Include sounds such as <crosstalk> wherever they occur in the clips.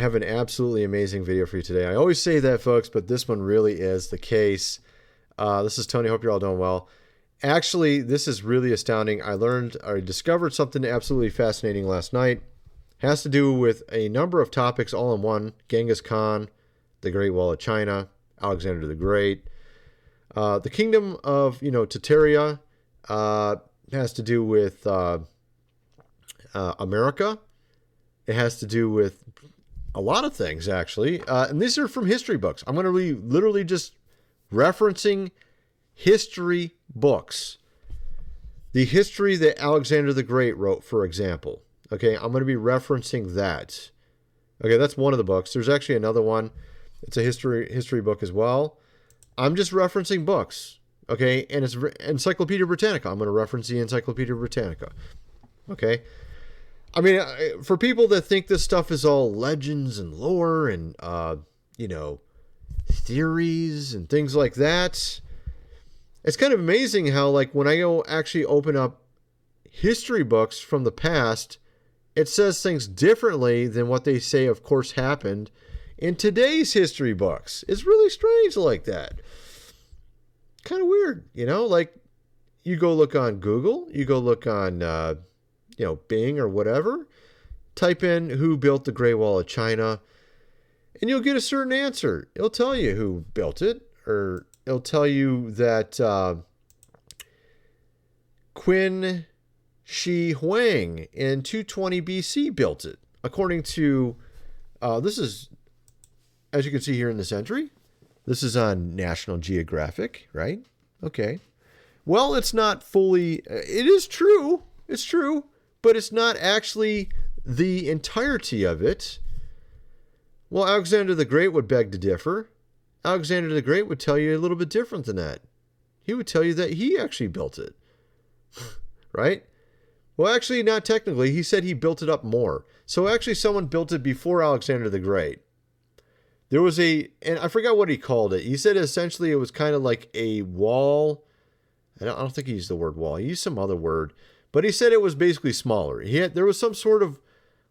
have an absolutely amazing video for you today. I always say that, folks, but this one really is the case. Uh, this is Tony. Hope you're all doing well. Actually, this is really astounding. I learned, I discovered something absolutely fascinating last night. Has to do with a number of topics all in one Genghis Khan, the Great Wall of China, Alexander the Great. Uh, the kingdom of, you know, Tataria uh, has to do with uh, uh America. It has to do with a lot of things, actually. Uh, and these are from history books. I'm going to be literally just referencing history books. The history that Alexander the Great wrote, for example. Okay, I'm going to be referencing that. Okay, that's one of the books. There's actually another one. It's a history history book as well. I'm just referencing books. Okay, and it's Encyclopedia Britannica. I'm going to reference the Encyclopedia Britannica. Okay. I mean, for people that think this stuff is all legends and lore and, uh, you know, theories and things like that, it's kind of amazing how, like, when I go actually open up history books from the past, it says things differently than what they say, of course, happened in today's history books. It's really strange like that. Kind of weird, you know? Like, you go look on Google, you go look on, uh, you know, Bing or whatever, type in who built the Great Wall of China, and you'll get a certain answer. It'll tell you who built it, or it'll tell you that uh, Qin Shi Huang in 220 BC built it. According to, uh, this is, as you can see here in this entry, this is on National Geographic, right? Okay. Well, it's not fully, it is true. It's true but it's not actually the entirety of it. Well, Alexander the Great would beg to differ. Alexander the Great would tell you a little bit different than that. He would tell you that he actually built it. <laughs> right? Well, actually, not technically. He said he built it up more. So, actually, someone built it before Alexander the Great. There was a, and I forgot what he called it. He said essentially it was kind of like a wall. I don't, I don't think he used the word wall. He used some other word but he said it was basically smaller. He had, there was some sort of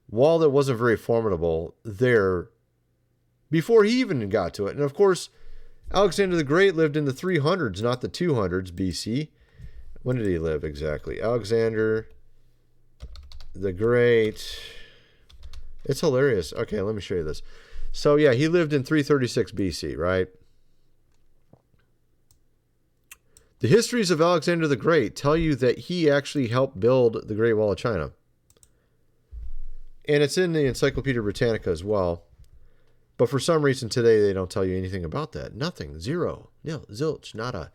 wall that wasn't very formidable there before he even got to it. And of course, Alexander the Great lived in the 300s, not the 200s BC. When did he live exactly? Alexander the Great. It's hilarious. Okay, let me show you this. So, yeah, he lived in 336 BC, right? The histories of Alexander the Great tell you that he actually helped build the Great Wall of China. And it's in the Encyclopedia Britannica as well. But for some reason today they don't tell you anything about that. Nothing. Zero. Nil. Zilch. Nada.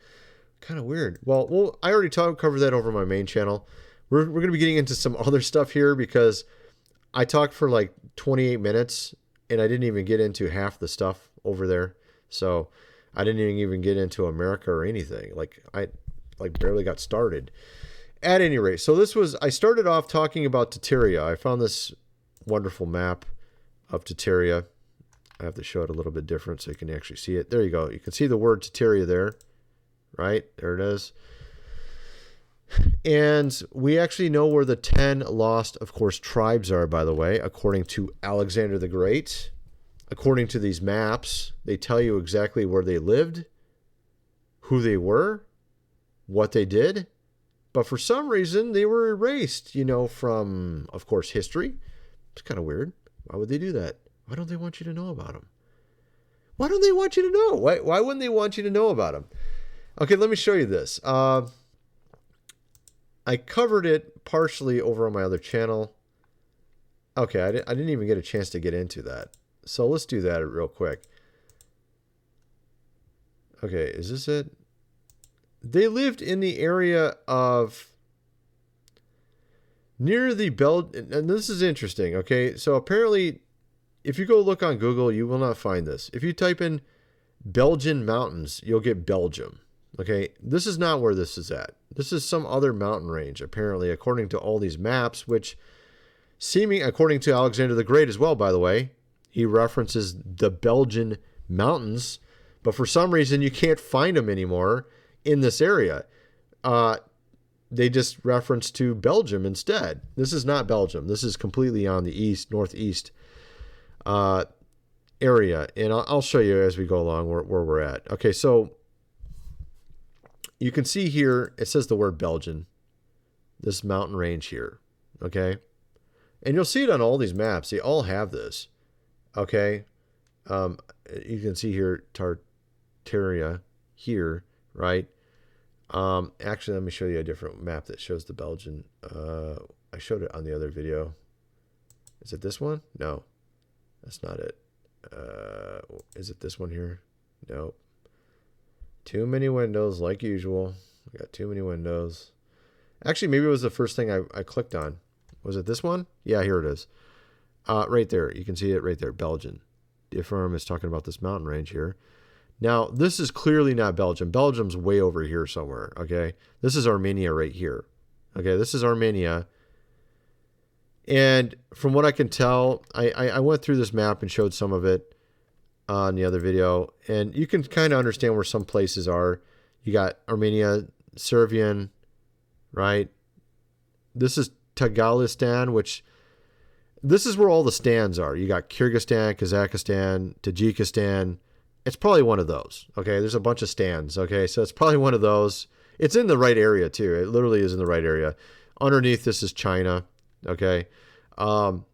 Kind of weird. Well, well, I already talk, covered that over my main channel. We're, we're going to be getting into some <laughs> other stuff here because I talked for like 28 minutes and I didn't even get into half the stuff over there. So I didn't even get into America or anything. Like I like barely got started. At any rate, so this was I started off talking about Tataria. I found this wonderful map of Tataria. I have to show it a little bit different so you can actually see it. There you go. You can see the word Tataria there. Right? There it is. And we actually know where the 10 lost, of course, tribes are, by the way, according to Alexander the Great according to these maps, they tell you exactly where they lived, who they were, what they did. But for some reason, they were erased, you know, from, of course, history. It's kind of weird. Why would they do that? Why don't they want you to know about them? Why don't they want you to know? Why, why wouldn't they want you to know about them? Okay, let me show you this. Uh, I covered it partially over on my other channel. Okay, I didn't, I didn't even get a chance to get into that. So let's do that real quick. Okay, is this it? They lived in the area of near the Bel and this is interesting, okay? So apparently if you go look on Google, you will not find this. If you type in Belgian mountains, you'll get Belgium. Okay, this is not where this is at. This is some other mountain range, apparently, according to all these maps, which seeming, according to Alexander the Great as well, by the way, he references the Belgian mountains, but for some reason you can't find them anymore in this area. Uh, they just reference to Belgium instead. This is not Belgium. This is completely on the east, northeast. uh, area, and I'll, I'll show you as we go along where, where we're at. Okay, so you can see here it says the word Belgian, this mountain range here. Okay, and you'll see it on all these maps. They all have this. Okay, um, you can see here Tartaria here, right? Um, actually, let me show you a different map that shows the Belgian. Uh, I showed it on the other video. Is it this one? No, that's not it. Uh, is it this one here? Nope. Too many windows, like usual. We got too many windows. Actually, maybe it was the first thing I, I clicked on. Was it this one? Yeah, here it is. Uh, right there. You can see it right there. Belgian. Diaform is talking about this mountain range here. Now, this is clearly not Belgium. Belgium's way over here somewhere, okay? This is Armenia right here. Okay, this is Armenia. And from what I can tell, I, I, I went through this map and showed some of it on the other video, and you can kind of understand where some places are. You got Armenia, Servian, right? This is Tagalistan, which this is where all the stands are. You got Kyrgyzstan, Kazakhstan, Tajikistan. It's probably one of those. Okay, there's a bunch of stands. Okay, so it's probably one of those. It's in the right area too. It literally is in the right area. Underneath this is China. Okay. Um,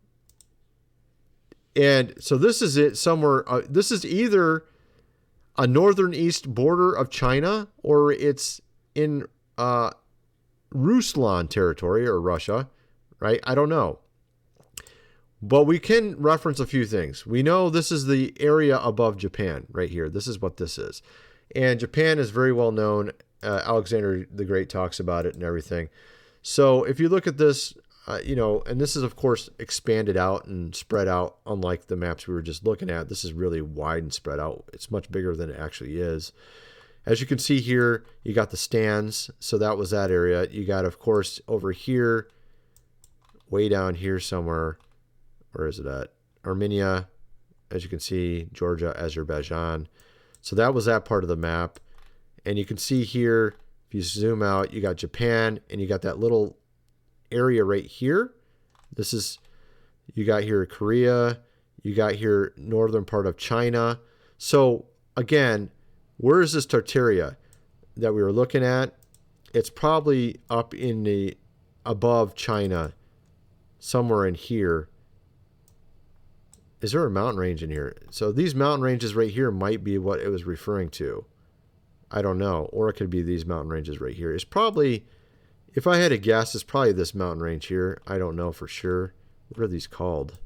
and so this is it somewhere. Uh, this is either a northern east border of China or it's in uh, Ruslan territory or Russia, right? I don't know. But we can reference a few things. We know this is the area above Japan right here. This is what this is. And Japan is very well known. Uh, Alexander the Great talks about it and everything. So if you look at this uh, you know, and this is of course expanded out and spread out, unlike the maps we were just looking at. This is really wide and spread out. It's much bigger than it actually is. As you can see here, you got the stands, so that was that area. You got, of course, over here, way down here somewhere. Where is it at? Armenia, as you can see, Georgia, Azerbaijan. So that was that part of the map. And you can see here, if you zoom out, you got Japan, and you got that little area right here. This is, you got here Korea, you got here northern part of China. So again, where is this Tartaria that we were looking at? It's probably up in the above China, somewhere in here. Is there a mountain range in here? So these mountain ranges right here might be what it was referring to. I don't know. Or it could be these mountain ranges right here. It's probably if I had to guess, it's probably this mountain range here. I don't know for sure. What are these called?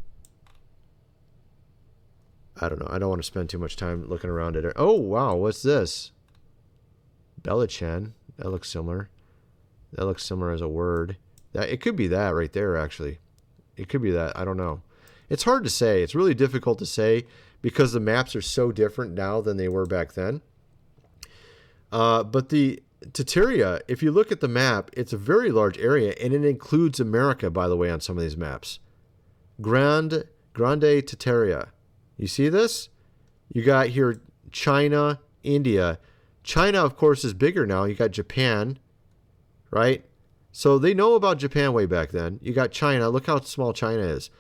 I don't know. I don't want to spend too much time looking around at it. Oh, wow. What's this? Belichen. That looks similar. That looks similar as a word. That It could be that right there, actually. It could be that. I don't know. It's hard to say. It's really difficult to say because the maps are so different now than they were back then. Uh, but the Tataria, if you look at the map, it's a very large area, and it includes America, by the way, on some of these maps. Grand Grande Tataria. You see this? You got here China, India. China, of course, is bigger now. You got Japan, right? So they know about Japan way back then. You got China. Look how small China is.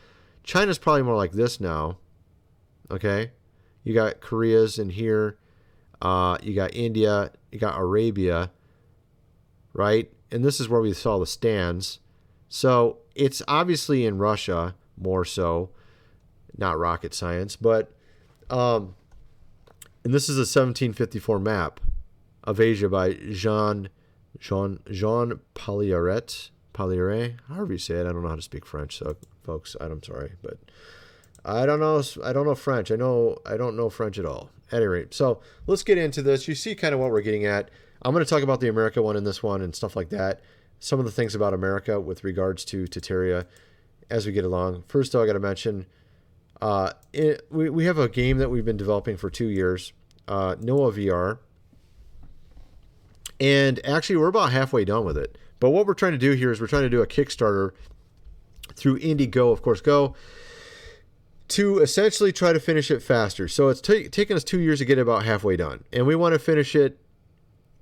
China's probably more like this now. Okay? You got Korea's in here. Uh, you got India, you got Arabia, right? And this is where we saw the stands. So it's obviously in Russia more so, not rocket science, but um, and this is a 1754 map of Asia by Jean Jean Jean Palairet Palairet, however you say it. I don't know how to speak French, so folks, I'm sorry, but I don't know. I don't know French. I know I don't know French at all. At any rate, so let's get into this. You see kind of what we're getting at. I'm going to talk about the America one in this one and stuff like that. Some of the things about America with regards to Tataria as we get along. First, though, I got to mention uh, it, we, we have a game that we've been developing for two years, uh, Noah VR. And actually, we're about halfway done with it. But what we're trying to do here is we're trying to do a Kickstarter through Indiegogo, of course, Go to essentially try to finish it faster. So it's t- taken us two years to get about halfway done, and we want to finish it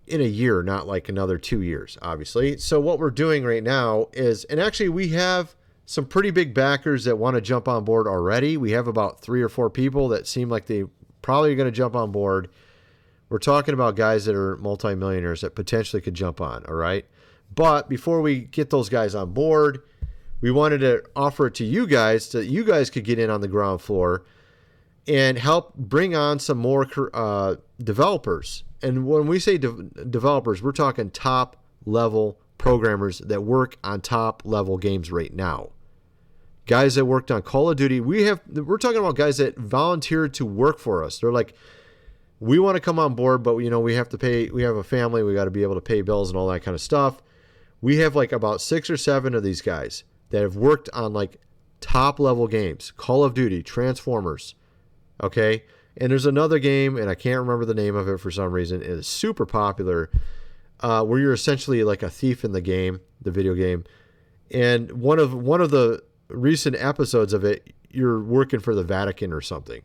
in a year, not like another two years, obviously. So what we're doing right now is, and actually we have some pretty big backers that want to jump on board already. We have about three or four people that seem like they probably are going to jump on board. We're talking about guys that are multimillionaires that potentially could jump on, all right? But before we get those guys on board, we wanted to offer it to you guys so that you guys could get in on the ground floor and help bring on some more uh, developers. And when we say de- developers, we're talking top level programmers that work on top level games right now. Guys that worked on Call of Duty, we have we're talking about guys that volunteered to work for us. They're like, we want to come on board, but you know we have to pay. We have a family. We got to be able to pay bills and all that kind of stuff. We have like about six or seven of these guys that have worked on like top level games, Call of Duty, Transformers, okay. And there's another game, and I can't remember the name of it for some reason. It is super popular uh, where you're essentially like a thief in the game, the video game. And one of one of the recent episodes of it, you're working for the Vatican or something.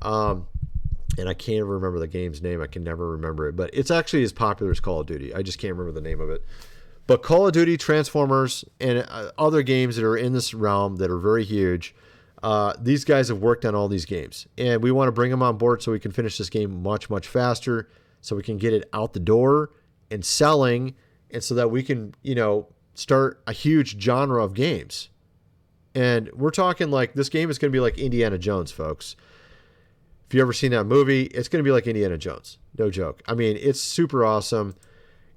Um, and I can't remember the game's name. I can never remember it, but it's actually as popular as Call of Duty. I just can't remember the name of it. But Call of Duty, Transformers, and uh, other games that are in this realm that are very huge. Uh, these guys have worked on all these games, and we want to bring them on board so we can finish this game much, much faster, so we can get it out the door and selling, and so that we can, you know, start a huge genre of games. And we're talking like this game is going to be like Indiana Jones, folks. If you ever seen that movie, it's going to be like Indiana Jones. No joke. I mean, it's super awesome.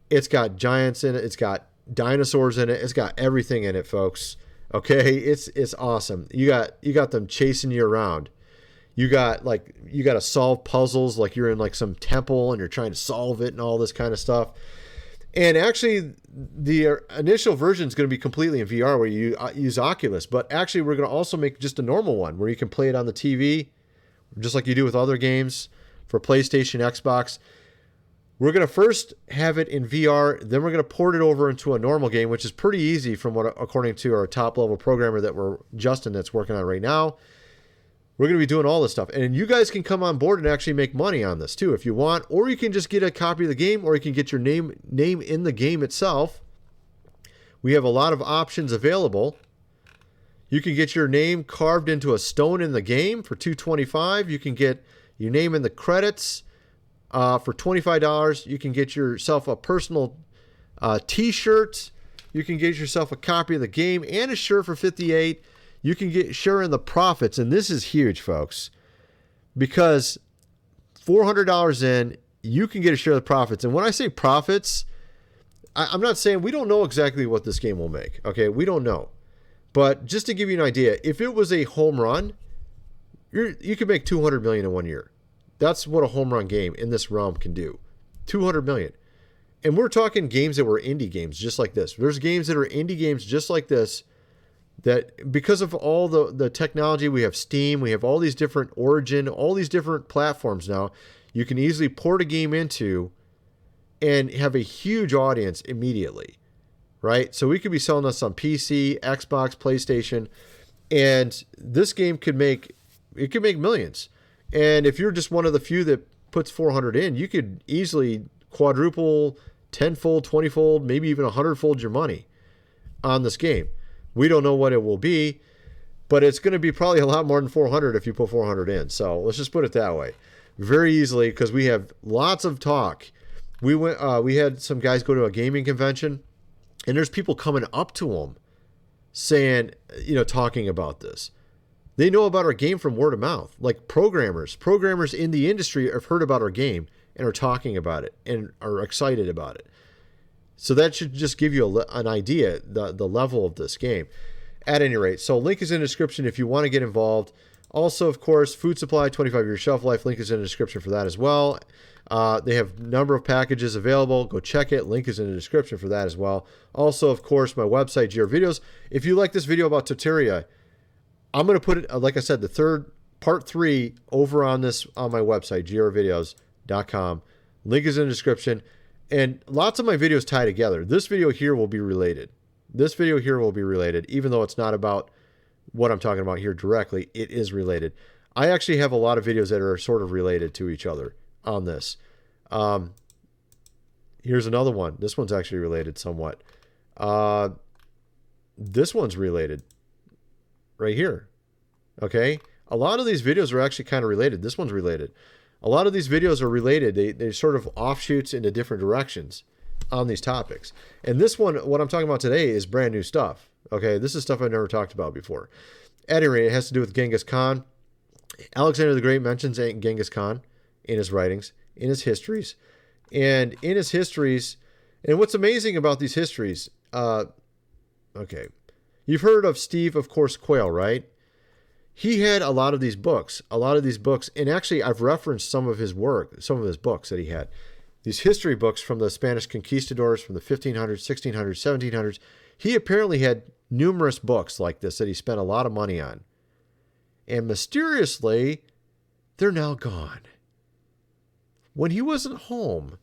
It's got giants in it. It's got dinosaurs in it. It's got everything in it, folks. Okay, it's it's awesome. You got you got them chasing you around you got like you got to solve puzzles like you're in like some temple and you're trying to solve it and all this kind of stuff and actually the initial version is going to be completely in vr where you uh, use oculus but actually we're going to also make just a normal one where you can play it on the tv just like you do with other games for playstation xbox we're going to first have it in vr then we're going to port it over into a normal game which is pretty easy from what according to our top level programmer that we're justin that's working on right now we're going to be doing all this stuff. And you guys can come on board and actually make money on this too if you want, or you can just get a copy of the game or you can get your name name in the game itself. We have a lot of options available. You can get your name carved into a stone in the game for 225. You can get your name in the credits uh, for $25. You can get yourself a personal uh, t-shirt. You can get yourself a copy of the game and a shirt for 58 you can get share in the profits. And this is huge, folks, because $400 in, you can get a share of the profits. And when I say profits, I, I'm not saying we don't know exactly what this game will make. Okay, we don't know. But just to give you an idea, if it was a home run, you're, you could make 200 million in one year. That's what a home run game in this realm can do. 200 million. And we're talking games that were indie games just like this. There's games that are indie games just like this that because of all the, the technology, we have Steam, we have all these different Origin, all these different platforms now, you can easily port a game into and have a huge audience immediately, right? So we could be selling this on PC, Xbox, PlayStation, and this game could make it could make millions. And if you're just one of the few that puts 400 in, you could easily quadruple, tenfold, twentyfold, maybe even a hundredfold your money on this game. We don't know what it will be, but it's going to be probably a lot more than 400 if you put 400 in. So let's just put it that way. Very easily because we have lots of talk. We went. Uh, we had some guys go to a gaming convention, and there's people coming up to them, saying, you know, talking about this. They know about our game from word of mouth. Like programmers, programmers in the industry have heard about our game and are talking about it and are excited about it. So that should just give you a, an idea the the level of this game. At any rate, so link is in the description if you want to get involved. Also, of course, food supply, 25 year shelf life. Link is in the description for that as well. Uh, they have number of packages available. Go check it. Link is in the description for that as well. Also, of course, my website, GR Videos. If you like this video about Tataria, I'm going to put it, uh, like I said, the third part three over on this on my website, grvideos.com. Link is in the description. And lots of my videos tie together. This video here will be related. This video here will be related, even though it's not about what I'm talking about here directly. It is related. I actually have a lot of videos that are sort of related to each other on this. Um, here's another one. This one's actually related somewhat. Uh, this one's related. Right here. Okay? A lot of these videos are actually kind of related. This one's related. A lot of these videos are related. They, they're sort of offshoots into different directions on these topics. And this one, what I'm talking about today, is brand new stuff. Okay? This is stuff I've never talked about before. At any rate, it has to do with Genghis Khan. Alexander the Great mentions Genghis Khan in his writings, in his histories. And in his histories, and what's amazing about these histories, uh, okay, you've heard of Steve, of course, Quayle, right? He had a lot of these books, a lot of these books, and actually, I've referenced some of his work, some of his books that he had. These history books from the Spanish conquistadors from the 1500s, 1600s, 1700s. He apparently had numerous books like this that he spent a lot of money on. And mysteriously, they're now gone. When he wasn't home,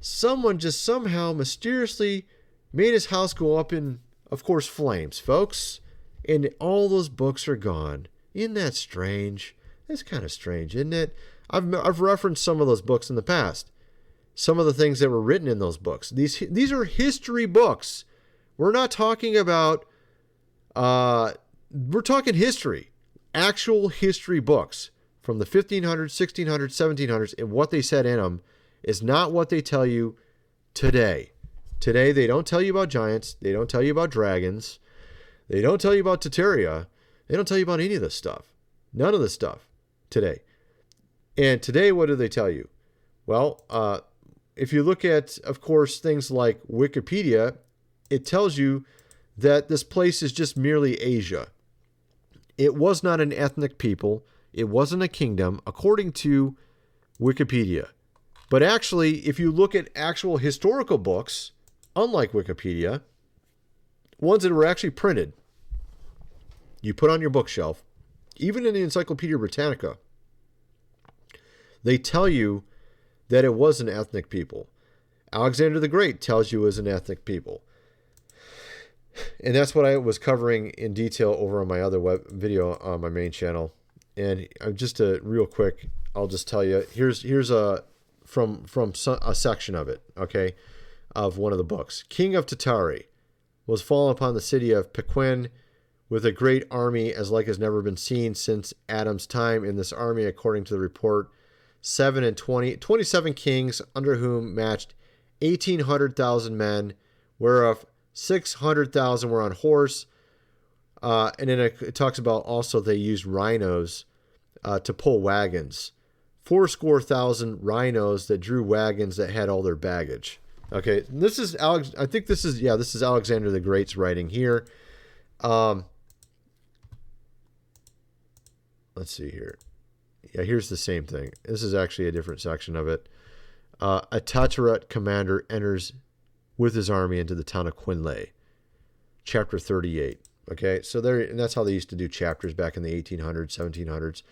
someone just somehow mysteriously made his house go up in, of course, flames, folks. And all those books are gone. Isn't that strange? That's kind of strange, isn't it? I've, I've referenced some of those books in the past. Some of the things that were written in those books. These these are history books. We're not talking about uh we're talking history. Actual history books from the 1500s, 1600s, 1700s and what they said in them is not what they tell you today. Today, they don't tell you about giants. They don't tell you about dragons. They don't tell you about Tartaria. They don't tell you about any of this stuff. None of this stuff today. And today, what do they tell you? Well, uh, if you look at, of course, things like Wikipedia, it tells you that this place is just merely Asia. It was not an ethnic people, it wasn't a kingdom, according to Wikipedia. But actually, if you look at actual historical books, unlike Wikipedia, ones that were actually printed, you put on your bookshelf, even in the Encyclopedia Britannica, they tell you that it was an ethnic people. Alexander the Great tells you it was an ethnic people. And that's what I was covering in detail over on my other web video on my main channel. And uh, just a real quick, I'll just tell you here's here's a from from a section of it, okay, of one of the books. King of Tatari was fallen upon the city of Pequin with a great army as like as never been seen since Adam's time. In this army, according to the report, seven and 20, 27 kings under whom matched 1,800,000 men, whereof 600,000 were on horse. Uh, and then it, it, talks about also they used rhinos uh, to pull wagons fourscore thousand rhinos that drew wagons that had all their baggage. Okay, this is Alex. I think this is yeah, this is Alexander the Great's writing here. Um, let's see here. Yeah, here's the same thing. This is actually a different section of it. Uh, a Tatarat commander enters with his army into the town of Quinlay. Chapter 38. Okay, so there, and that's how they used to do chapters back in the 1800s, 1700s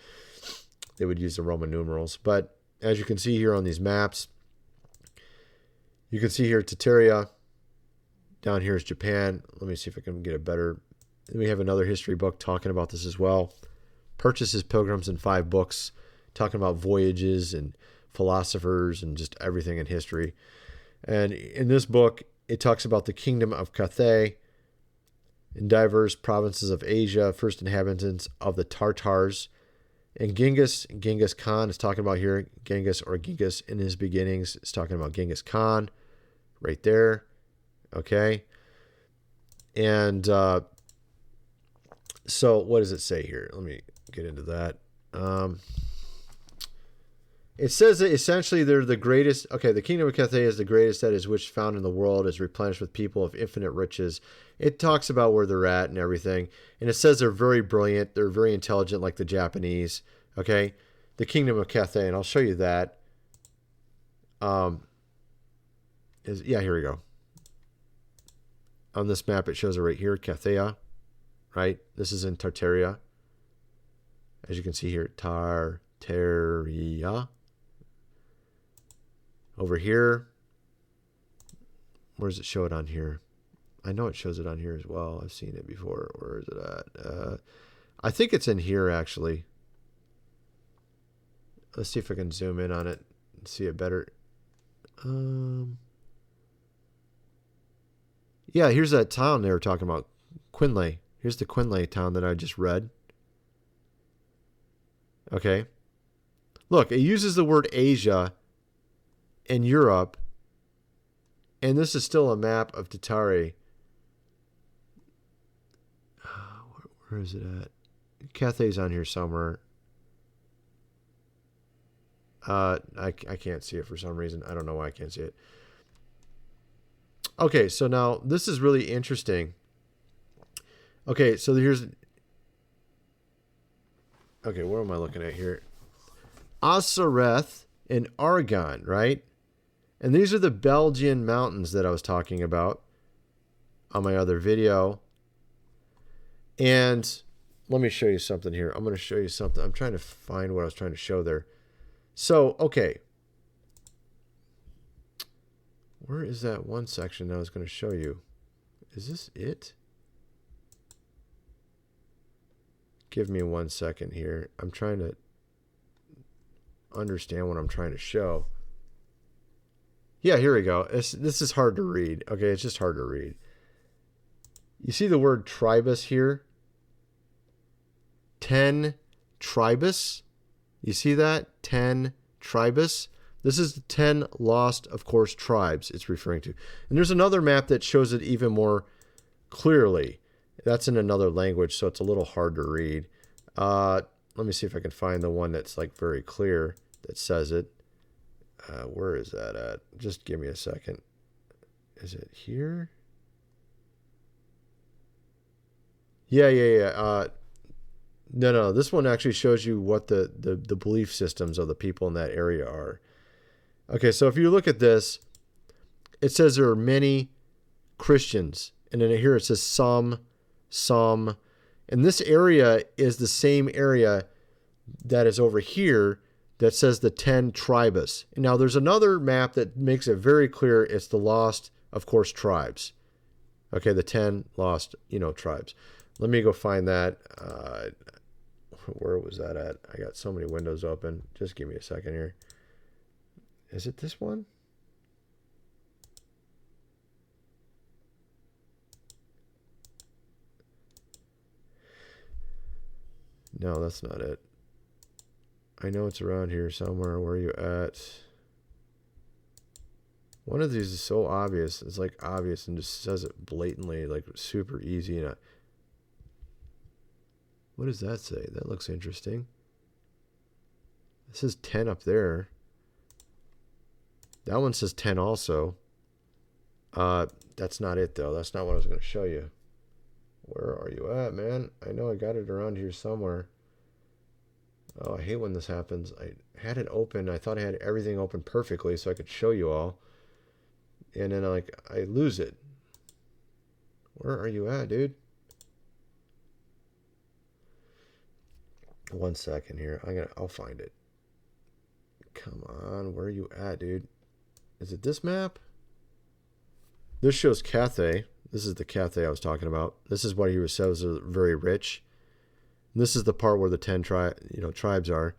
they would use the Roman numerals. But as you can see here on these maps, you can see here Tartaria. Down here is Japan. Let me see if I can get a better. we have another history book talking about this as well. Purchases Pilgrims in five books, talking about voyages and philosophers and just everything in history. And in this book, it talks about the kingdom of Cathay in diverse provinces of Asia, first inhabitants of the Tartars, and Genghis, Genghis Khan is talking about here, Genghis or Genghis in his beginnings is talking about Genghis Khan right there. Okay. And uh, so what does it say here? Let me get into that. Um, it says that essentially they're the greatest. Okay, the kingdom of Cathay is the greatest that is which found in the world, is replenished with people of infinite riches. It talks about where they're at and everything, and it says they're very brilliant, they're very intelligent, like the Japanese. Okay, the kingdom of Cathay, and I'll show you that. Um, is yeah, here we go. On this map, it shows it right here, Cathaya, right? This is in Tartaria. As you can see here, Tartaria over here, where does it show it on here? I know it shows it on here as well. I've seen it before. Where is it at? Uh, I think it's in here actually. Let's see if I can zoom in on it and see it better. Um, yeah, here's that town they were talking about, Quinlay. Here's the Quinlay town that I just read. Okay. Look, it uses the word Asia and Europe, and this is still a map of Tatari. Where, is it at? Cathay's on here somewhere. Uh, I, I can't see it for some reason. I don't know why I can't see it. Okay, so now this is really interesting. Okay, so here's. Okay, what am I looking at here? Arsareth and Argonne, right? And these are the Belgian mountains that I was talking about on my other video. And let me show you something here. I'm going to show you something. I'm trying to find what I was trying to show there. So, okay. Where is that one section that I was going to show you? Is this it? Give me one second here. I'm trying to understand what I'm trying to show. Yeah, here we go. It's, this is hard to read. Okay, it's just hard to read. You see the word tribus here? 10 tribus. You see that? 10 tribus. This is the 10 lost, of course, tribes it's referring to. And there's another map that shows it even more clearly. That's in another language, so it's a little hard to read. Uh, let me see if I can find the one that's like very clear that says it. Uh, where is that at? Just give me a second. Is it here? Yeah, yeah, yeah. Uh, no, no. This one actually shows you what the, the, the belief systems of the people in that area are. Okay, so if you look at this, it says there are many Christians. And then here it says some, some. And this area is the same area that is over here that says the 10 tribes. Now, there's another map that makes it very clear it's the lost, of course, tribes. Okay, the 10 lost, you know, tribes. Let me go find that. Uh, where was that at? I got so many windows open. Just give me a second here. Is it this one? No, that's not it. I know it's around here somewhere. Where are you at? One of these is so obvious. It's like obvious and just says it blatantly, like super easy. And I, what does that say? That looks interesting. This says 10 up there. That one says 10 also. Uh, that's not it though. That's not what I was going to show you. Where are you at, man? I know I got it around here somewhere. Oh, I hate when this happens. I had it open. I thought I had everything open perfectly so I could show you all. And then like I lose it. Where are you at, dude? One second here. I'm gonna I'll find it. Come on, where are you at, dude? Is it this map? This shows Cathay. This is the Cathay I was talking about. This is what he was says are very rich. This is the part where the ten tri you know tribes are.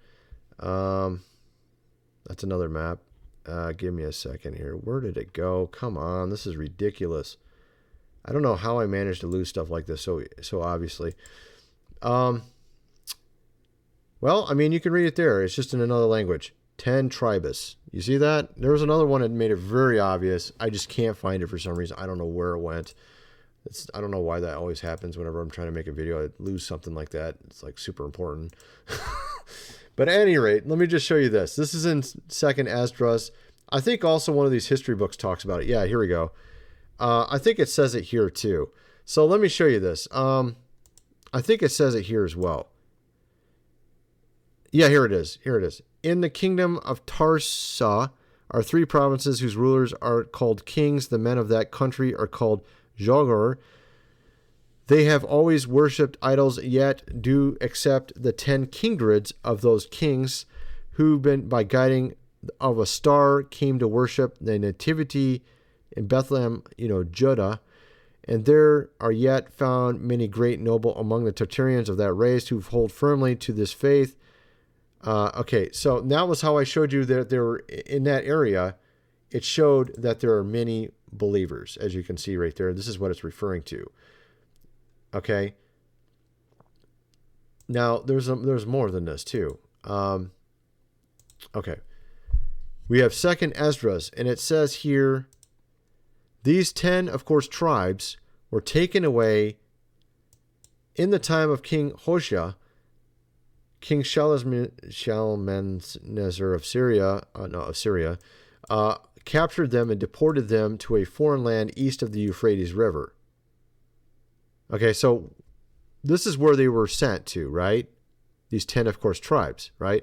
Um, that's another map. Uh, give me a second here. Where did it go? Come on, this is ridiculous. I don't know how I managed to lose stuff like this so so obviously. Um, well, I mean, you can read it there. It's just in another language. 10 tribus. You see that? There was another one that made it very obvious. I just can't find it for some reason. I don't know where it went. It's, I don't know why that always happens whenever I'm trying to make a video. I lose something like that. It's like super important. <laughs> but at any rate, let me just show you this. This is in second Esdras. I think also one of these history books talks about it. Yeah, here we go. Uh, I think it says it here too. So let me show you this. Um, I think it says it here as well. Yeah, here it is. Here it is. In the kingdom of Tarsa are three provinces whose rulers are called kings. The men of that country are called Jogor. They have always worshipped idols, yet do accept the ten kindreds of those kings who, been by guiding of a star, came to worship the nativity in Bethlehem, you know, Judah. And there are yet found many great noble among the Tartarians of that race who hold firmly to this faith uh, okay, so that was how I showed you that there were in that area. It showed that there are many believers, as you can see right there. This is what it's referring to. Okay, now there's a, there's more than this too. Um, okay, we have Second Esdras, and it says here, these ten, of course, tribes were taken away in the time of King Hoshea, King Shalmaneser of Syria, uh, no, of Syria, uh, captured them and deported them to a foreign land east of the Euphrates River. Okay, so this is where they were sent to, right? These 10, of course, tribes, right?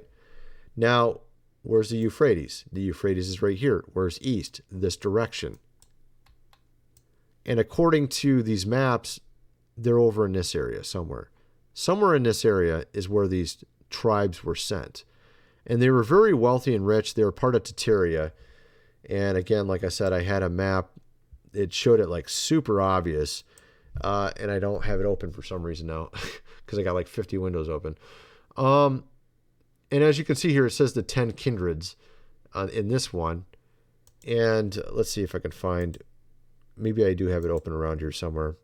Now, where's the Euphrates? The Euphrates is right here. Where's east? This direction. And according to these maps, they're over in this area somewhere. Somewhere in this area is where these tribes were sent. And they were very wealthy and rich. They were part of Tataria. And again, like I said, I had a map. It showed it like super obvious. Uh, and I don't have it open for some reason now <laughs> because I got like 50 windows open. Um, and as you can see here, it says the 10 kindreds uh, in this one. And let's see if I can find, maybe I do have it open around here somewhere.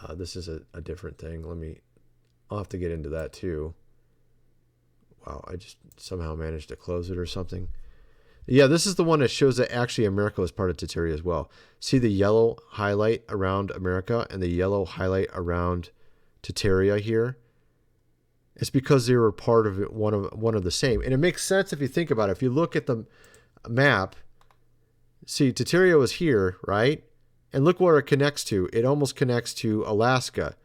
Uh, this is a, a different thing. Let me, I'll have to get into that too. Wow, I just somehow managed to close it or something. Yeah, this is the one that shows that actually America was part of Tataria as well. See the yellow highlight around America and the yellow highlight around Tataria here? It's because they were part of it, one of one of the same. And it makes sense if you think about it. If you look at the map, see Tataria was here, right? And look where it connects to. It almost connects to Alaska.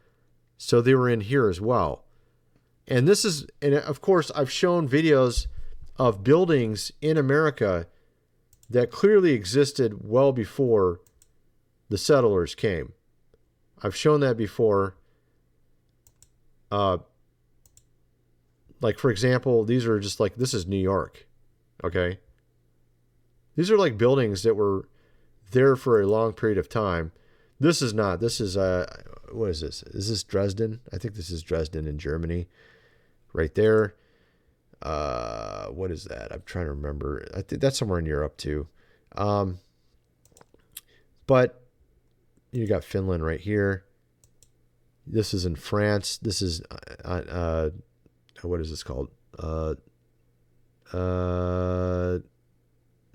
So they were in here as well. And this is, and of course, I've shown videos of buildings in America that clearly existed well before the settlers came. I've shown that before. Uh, like, for example, these are just like, this is New York. Okay. These are like buildings that were there for a long period of time. This is not. This is uh, what is this? Is this Dresden? I think this is Dresden in Germany, right there. Uh, what is that? I'm trying to remember. I think that's somewhere in Europe too. Um, but you got Finland right here. This is in France. This is uh, uh what is this called? Uh, uh,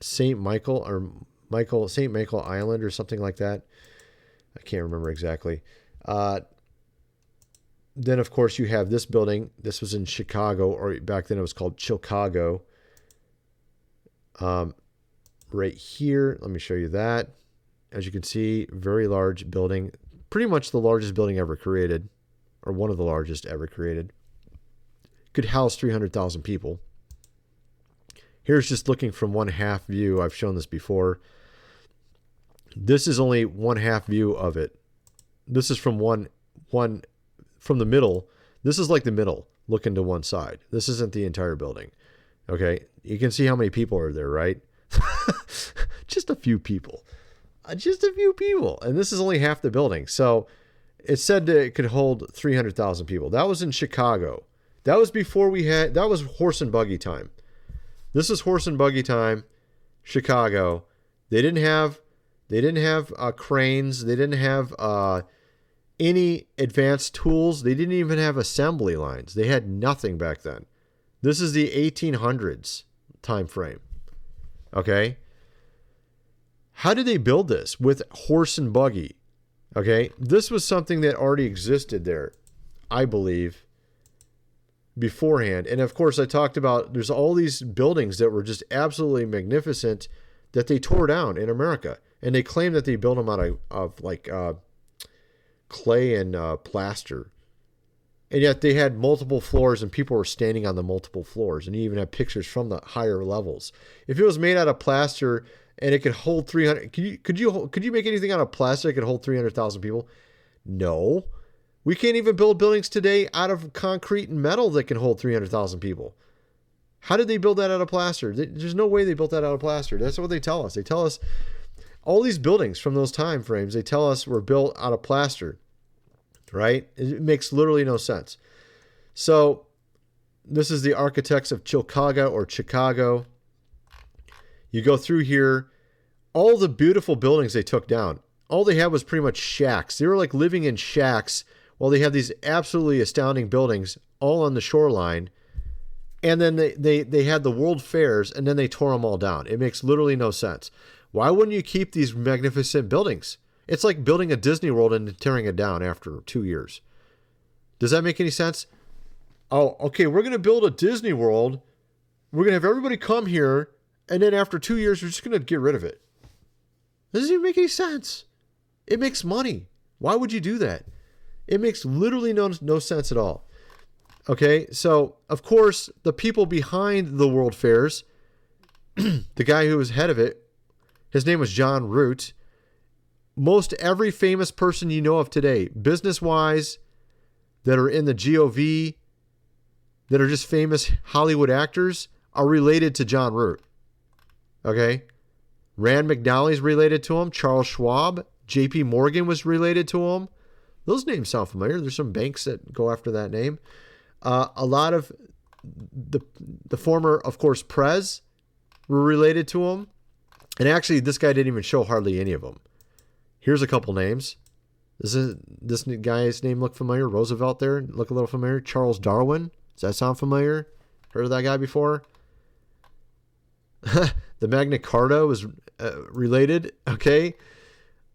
Saint Michael or Michael Saint Michael Island or something like that. I can't remember exactly. Uh, then of course you have this building. This was in Chicago, or back then it was called Chicago. Um, right here, let me show you that. As you can see, very large building, pretty much the largest building ever created, or one of the largest ever created. Could house 300,000 people. Here's just looking from one half view. I've shown this before. This is only one half view of it. This is from one one from the middle. This is like the middle, looking to one side. This isn't the entire building. Okay, you can see how many people are there, right? <laughs> just a few people, uh, just a few people, and this is only half the building. So it said that it could hold three hundred thousand people. That was in Chicago. That was before we had. That was horse and buggy time. This is horse and buggy time, Chicago. They didn't have they didn't have uh, cranes. They didn't have uh, any advanced tools. They didn't even have assembly lines. They had nothing back then. This is the 1800s time frame. Okay? How did they build this with horse and buggy? Okay? This was something that already existed there, I believe, beforehand. And of course, I talked about there's all these buildings that were just absolutely magnificent that they tore down in America and they claim that they built them out of, of like uh, clay and uh, plaster. And yet they had multiple floors and people were standing on the multiple floors. And you even have pictures from the higher levels. If it was made out of plaster and it could hold 300, could you, could you, could you make anything out of plaster that could hold 300,000 people? No. We can't even build buildings today out of concrete and metal that can hold 300,000 people. How did they build that out of plaster? There's no way they built that out of plaster. That's what they tell us. They tell us all these buildings from those time frames they tell us were built out of plaster right it makes literally no sense so this is the architects of chicago or chicago you go through here all the beautiful buildings they took down all they had was pretty much shacks they were like living in shacks while they had these absolutely astounding buildings all on the shoreline. And then they, they, they had the World Fairs and then they tore them all down. It makes literally no sense. Why wouldn't you keep these magnificent buildings? It's like building a Disney World and tearing it down after two years. Does that make any sense? Oh, okay, we're going to build a Disney World. We're going to have everybody come here. And then after two years, we're just going to get rid of it. Doesn't even make any sense. It makes money. Why would you do that? It makes literally no, no sense at all. Okay, so of course, the people behind the World Fairs, <clears throat> the guy who was head of it, his name was John Root. Most every famous person you know of today, business wise, that are in the GOV, that are just famous Hollywood actors, are related to John Root. Okay? Rand McNally's related to him. Charles Schwab, JP Morgan was related to him. Those names sound familiar. There's some banks that go after that name. Uh, a lot of the the former, of course, Prez were related to him. And actually, this guy didn't even show hardly any of them. Here's a couple names. This is this guy's name look familiar? Roosevelt there look a little familiar. Charles Darwin. Does that sound familiar? Heard of that guy before? <laughs> the Magna Carta was uh, related. Okay,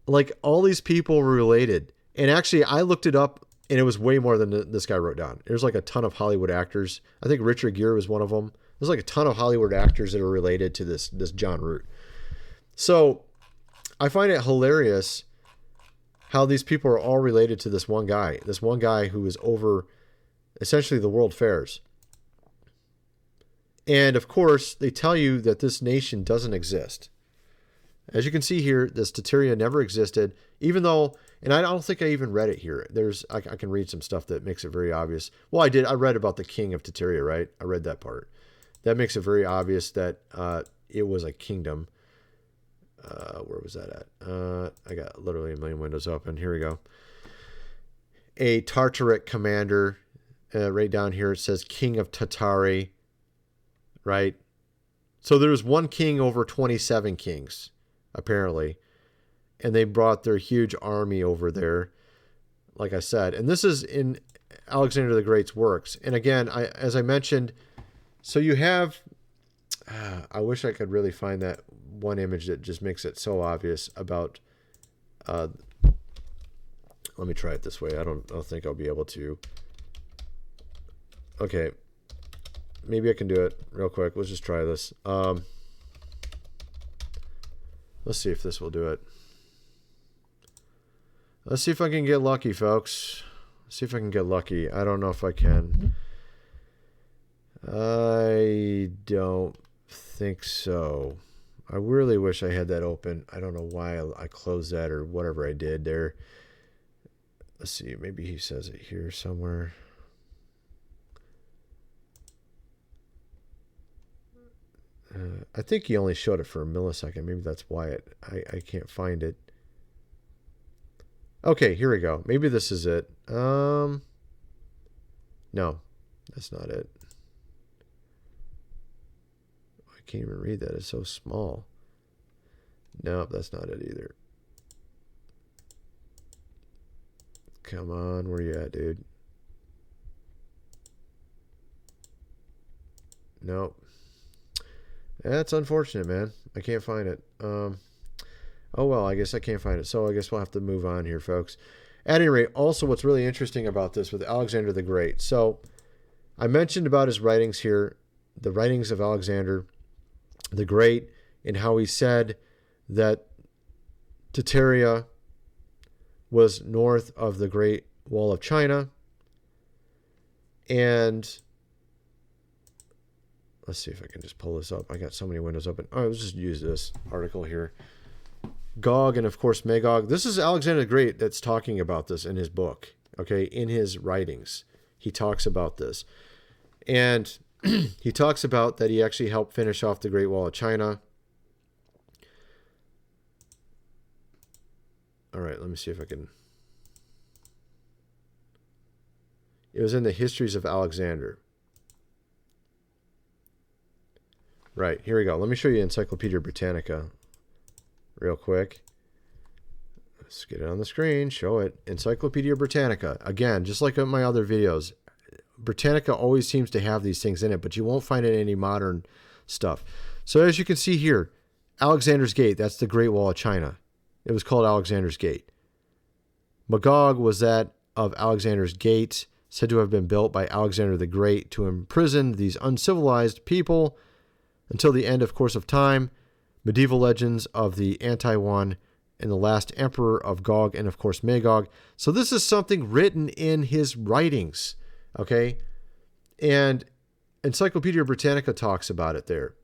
like all these people were related. And actually, I looked it up, and it was way more than this guy wrote down. There's like a ton of Hollywood actors. I think Richard Gere was one of them. There's like a ton of Hollywood actors that are related to this this John Root. So I find it hilarious how these people are all related to this one guy. This one guy who is over essentially the world fairs. And of course, they tell you that this nation doesn't exist. As you can see here, this Tataria never existed, even though, and I don't think I even read it here. There's, I, I, can read some stuff that makes it very obvious. Well, I did. I read about the king of Tataria, right? I read that part. That makes it very obvious that uh, it was a kingdom. Uh, where was that at? Uh, I got literally a million windows open. Here we go. A Tartaric commander, uh, right down here, it says King of Tatari, right? So there's one king over 27 kings apparently. And they brought their huge army over there, like I said. And this is in Alexander the Great's works. And again, I, as I mentioned, so you have, uh, I wish I could really find that one image that just makes it so obvious about. Uh, let me try it this way. I don't, I don't think I'll be able to. Okay, maybe I can do it real quick. Let's just try this. Um, Let's see if this will do it. Let's see if I can get lucky, folks. Let's see if I can get lucky. I don't know if I can. I don't think so. I really wish I had that open. I don't know why I closed that or whatever I did there. Let's see. Maybe he says it here somewhere. Uh, I think he only showed it for a millisecond. Maybe that's why it. I, I can't find it. Okay, here we go. Maybe this is it. Um, no, that's not it. I can't even read that. It's so small. Nope, that's not it either. Come on, where you at, dude? Nope. That's unfortunate, man. I can't find it. Um, oh well, I guess I can't find it. So I guess we'll have to move on here, folks. At any rate, also what's really interesting about this with Alexander the Great. So I mentioned about his writings here, the writings of Alexander the Great, and how he said that Tataria was north of the Great Wall of China. And Let's see if I can just pull this up. I got so many windows open. Let's just use this article here. Gog and of course Magog. This is Alexander the Great that's talking about this in his book. Okay, in his writings, he talks about this, and <clears throat> he talks about that he actually helped finish off the Great Wall of China. All right, let me see if I can. It was in the Histories of Alexander. Right, here we go. Let me show you Encyclopedia Britannica real quick. let's get it on the screen, show it. Encyclopedia Britannica. Again, just like my other videos, Britannica always seems to have these things in it, but you won't find it in any modern stuff. So as you can see here, Alexander's Gate, that's the Great Wall of China. It was called Alexander's Gate. Magog was that of Alexander's Gate, said to have been built by Alexander the Great to imprison these uncivilized people until the end of course of time. Medieval legends of the anti-one and the last emperor of Gog and of course Magog. So this is something written in his writings, okay? And Encyclopedia Britannica talks about it there.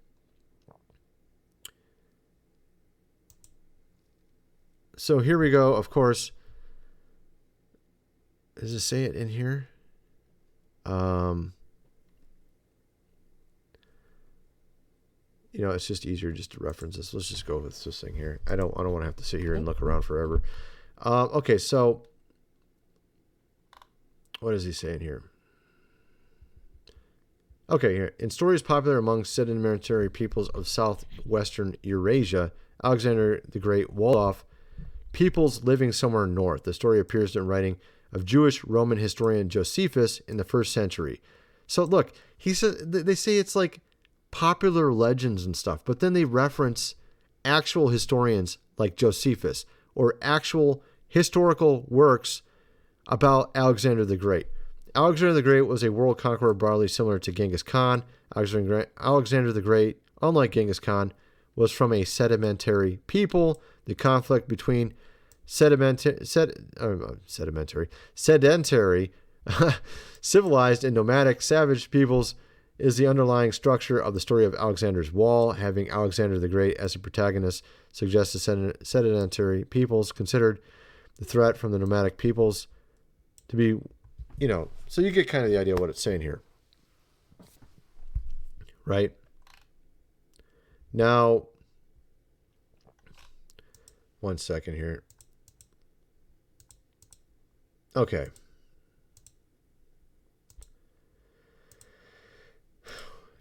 So here we go, of course. Does it say it in here? Um, you know, it's just easier just to reference this. Let's just go with this thing here. I don't, I don't want to have to sit here and look around forever. Uh, okay, so what is he saying here? Okay, here in stories popular among sedimentary peoples of southwestern Eurasia, Alexander the Great walled off peoples living somewhere north. The story appears in writing of Jewish Roman historian Josephus in the first century. So look, he said they say it's like popular legends and stuff, but then they reference actual historians like Josephus or actual historical works about Alexander the Great. Alexander the Great was a world conqueror broadly similar to Genghis Khan. Alexander the Great, unlike Genghis Khan, was from a sedimentary people. The conflict between sedimentary, sed, uh, sedimentary, sedentary, <laughs> civilized, and nomadic savage peoples is the underlying structure of the story of Alexander's Wall. Having Alexander the Great as a protagonist suggests the sedentary peoples considered the threat from the nomadic peoples to be, you know, so you get kind of the idea of what it's saying here. Right? Now, one second here. Okay.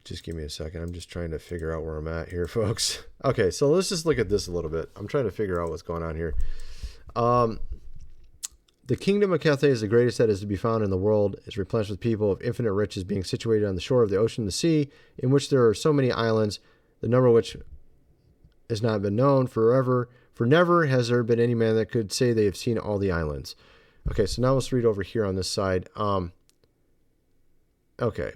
Just give me a second. I'm just trying to figure out where I'm at here, <laughs> folks. Okay, so let's just look at this a little bit. I'm trying to figure out what's going on here. Um, the kingdom of Cathay is the greatest that is to be found in the world. Is replenished with people of infinite riches, being situated on the shore of the ocean, the sea, in which there are so many islands, the number of which has not been known forever. For never has there been any man that could say they have seen all the islands. Okay, so now let's read over here on this side. Um, okay.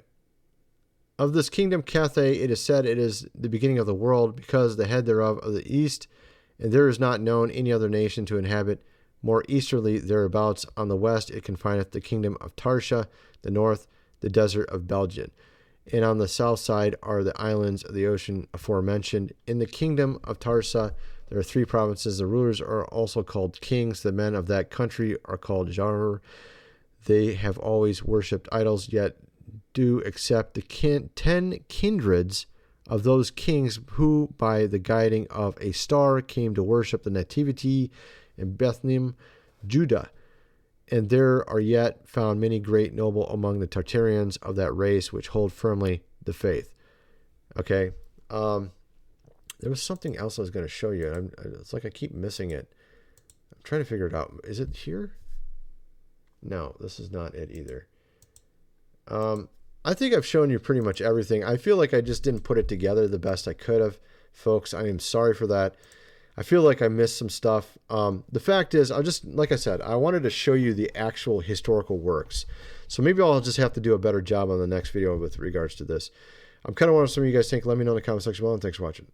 Of this kingdom Cathay, it is said it is the beginning of the world, because the head thereof of the east, and there is not known any other nation to inhabit more easterly thereabouts. On the west, it confineth the kingdom of Tarsha, the north, the desert of Belgium. And on the south side are the islands of the ocean aforementioned. In the kingdom of Tarsa, there are three provinces. The rulers are also called kings. The men of that country are called Jahur. They have always worshipped idols, yet do accept the kin- ten kindreds of those kings who, by the guiding of a star, came to worship the Nativity in Bethlehem, Judah. And there are yet found many great noble among the Tartarians of that race which hold firmly the faith. Okay. Um, there was something else I was going to show you. And I'm, it's like I keep missing it. I'm trying to figure it out. Is it here? No, this is not it either. Um, I think I've shown you pretty much everything. I feel like I just didn't put it together the best I could have, folks. I am sorry for that. I feel like I missed some stuff. Um, the fact is, I'll just, like I said, I wanted to show you the actual historical works. So maybe I'll just have to do a better job on the next video with regards to this. I'm kind of wondering what some of you guys think. Let me know in the comment section below, and thanks for watching.